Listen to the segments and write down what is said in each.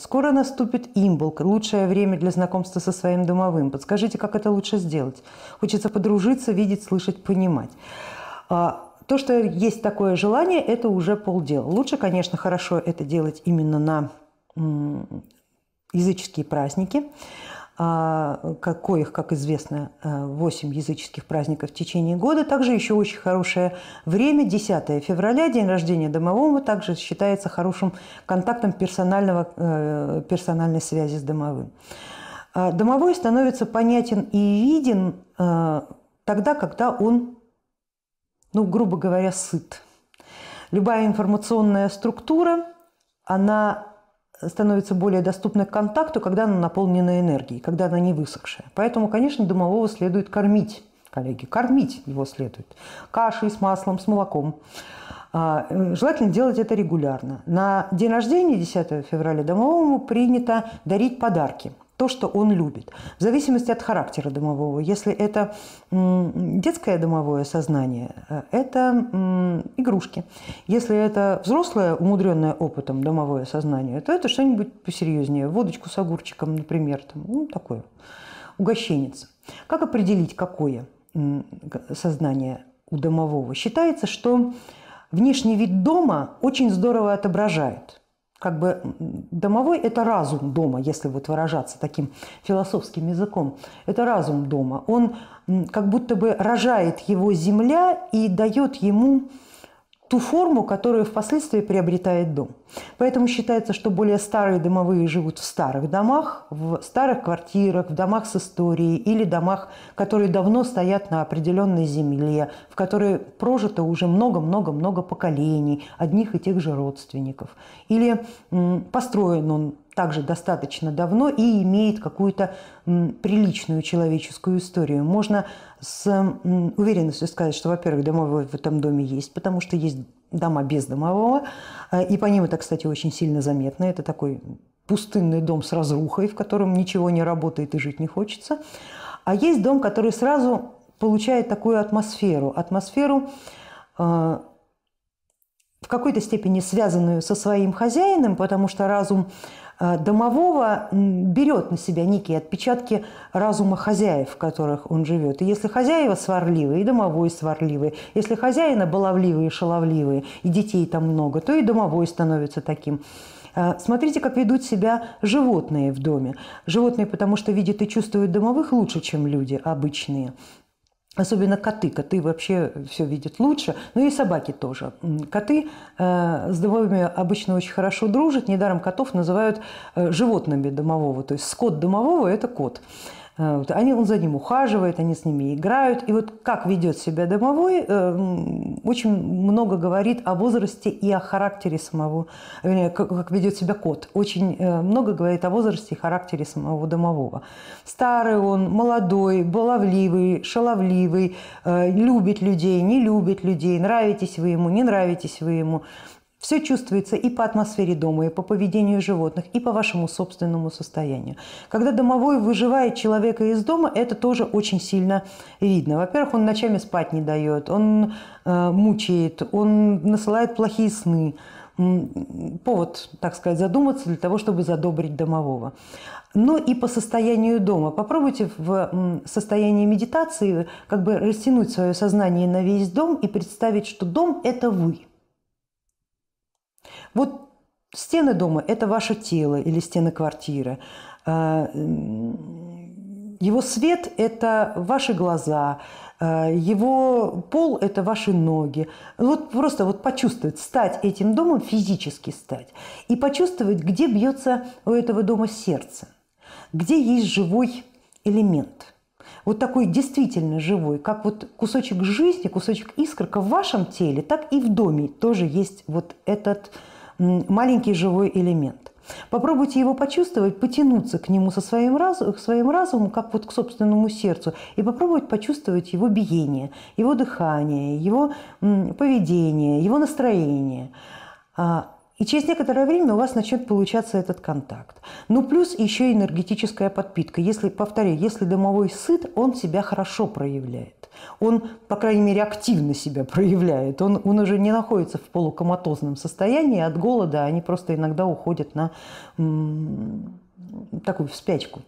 Скоро наступит имбол, лучшее время для знакомства со своим домовым. Подскажите, как это лучше сделать? Хочется подружиться, видеть, слышать, понимать. А, то, что есть такое желание, это уже полдела. Лучше, конечно, хорошо это делать именно на языческие праздники. А, коих, как известно, 8 языческих праздников в течение года. Также еще очень хорошее время, 10 февраля, день рождения домового, также считается хорошим контактом персонального, э, персональной связи с домовым. А домовой становится понятен и виден э, тогда, когда он, ну, грубо говоря, сыт. Любая информационная структура, она становится более доступной к контакту, когда она наполнена энергией, когда она не высохшая. Поэтому, конечно, домового следует кормить, коллеги, кормить его следует. Кашей с маслом, с молоком. А, желательно делать это регулярно. На день рождения, 10 февраля, домовому принято дарить подарки – то, что он любит. В зависимости от характера домового. Если это детское домовое сознание, э, это игрушки. Если это взрослое, умудренное опытом домовое сознание, то это что-нибудь посерьезнее. Водочку с огурчиком, например. Там, ну, такое. Угощенец. Как определить, какое сознание у домового? Считается, что внешний вид дома очень здорово отображает как бы домовой – это разум дома, если вот выражаться таким философским языком. Это разум дома. Он как будто бы рожает его земля и дает ему ту форму, которую впоследствии приобретает дом. Поэтому считается, что более старые домовые живут в старых домах, в старых квартирах, в домах с историей или домах, которые давно стоят на определенной земле, в которой прожито уже много-много-много поколений одних и тех же родственников. Или построен он также достаточно давно и имеет какую-то приличную человеческую историю. Можно с уверенностью сказать, что, во-первых, домовой в этом доме есть, потому что есть дома без домового, э, и по ним это, кстати, очень сильно заметно. Это такой пустынный дом с разрухой, в котором ничего не работает и жить не хочется. А есть дом, который сразу получает такую атмосферу. Атмосферу э, в какой-то степени связанную со своим хозяином, потому что разум домового берет на себя некие отпечатки разума хозяев, в которых он живет. И если хозяева сварливые, и домовой сварливый. Если хозяина баловливые и шаловливые, и детей там много, то и домовой становится таким. Э, смотрите, как ведут себя животные в доме. Животные, потому что видят и чувствуют домовых лучше, чем люди обычные. Особенно коты. Коты вообще все видят лучше. Ну и собаки тоже. Коты э, с домовыми обычно очень хорошо дружат. Недаром котов называют э, животными домового. То есть скот домового – это кот. Э, они, он за ним ухаживает, они с ними играют. И вот как ведет себя домовой, э, очень много говорит о возрасте и о характере самого, вернее, как ведет себя кот. Очень э, много говорит о возрасте и характере самого домового. Старый он, молодой, баловливый, шаловливый, любит людей, не любит людей, нравитесь вы ему, не нравитесь вы ему. Все чувствуется и по атмосфере дома, и по поведению животных, и по вашему собственному состоянию. Когда домовой выживает человека из дома, это тоже очень сильно видно. Во-первых, он ночами спать не дает, он э, мучает, он насылает плохие сны. Повод, так сказать, задуматься для того, чтобы задобрить домового. Но и по состоянию дома. Попробуйте в состоянии медитации как бы растянуть свое сознание на весь дом и представить, что дом – это вы – вот стены дома – это ваше тело или стены квартиры. А, его свет – это ваши глаза, а, его пол – это ваши ноги. Вот просто вот почувствовать, стать этим домом, физически стать. И почувствовать, где бьется у этого дома сердце, где есть живой элемент. Вот такой действительно живой, как вот кусочек жизни, кусочек искорка в вашем теле, так и в доме тоже есть вот этот маленький живой элемент. Попробуйте его почувствовать, потянуться к нему со своим, разум, своим разумом, как вот к собственному сердцу, и попробовать почувствовать его биение, его дыхание, его поведение, его настроение. И через некоторое время у вас начнет получаться этот контакт. Ну, плюс еще энергетическая подпитка. Если, повторяю, если домовой сыт, он себя хорошо проявляет. Он, по крайней мере, активно себя проявляет. Он, он уже не находится в полукоматозном состоянии от голода, они просто иногда уходят на такую в спячку.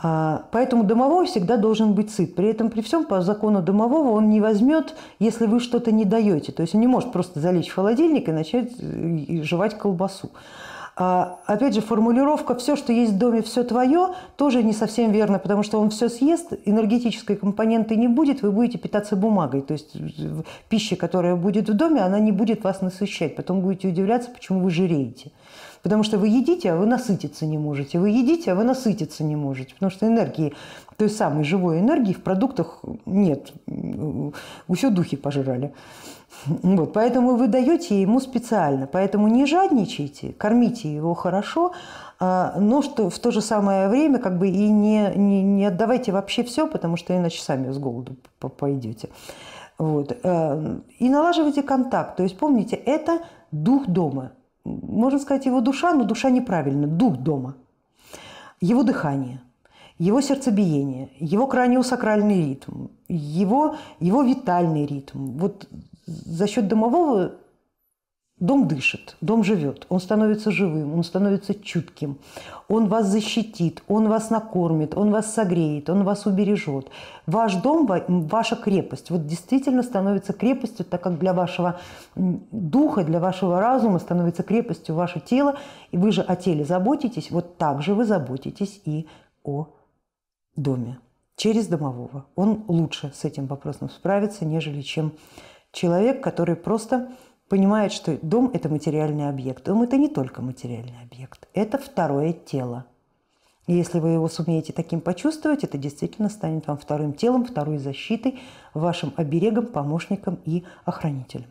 А, поэтому домовой всегда должен быть сыт. При этом, при всем, по закону домового он не возьмет, если вы что-то не даете. То есть он не может просто залечь в холодильник и начать э, жевать колбасу. А, опять же, формулировка «все, что есть в доме, все твое» тоже не совсем верно, потому что он все съест, энергетической компоненты не будет, вы будете питаться бумагой. То есть пища, которая будет в доме, она не будет вас насыщать. Потом будете удивляться, почему вы жиреете. Потому что вы едите, а вы насытиться не можете. Вы едите, а вы насытиться не можете. Потому что энергии, той самой живой энергии в продуктах нет. Все духи пожирали. Вот, поэтому вы даете ему специально. Поэтому не жадничайте, кормите его хорошо, а, но что в то же самое время как бы и не, не, не отдавайте вообще все, потому что иначе сами с голоду пойдете. Вот. Э, и налаживайте контакт. То есть помните, это дух дома можно сказать, его душа, но душа неправильно, дух дома. Его дыхание, его сердцебиение, его краниосакральный ритм, его, его витальный ритм. Вот за счет домового Дом дышит, дом живет, он становится живым, он становится чутким, он вас защитит, он вас накормит, он вас согреет, он вас убережет. Ваш дом, ваша крепость, вот действительно становится крепостью, так как для вашего духа, для вашего разума становится крепостью ваше тело, и вы же о теле заботитесь, вот так же вы заботитесь и о доме через домового. Он лучше с этим вопросом справится, нежели чем человек, который просто понимает, что дом – это материальный объект. Дом – это не только материальный объект, это второе тело. И если вы его сумеете таким почувствовать, это действительно станет вам вторым телом, второй защитой, вашим оберегом, помощником и охранителем.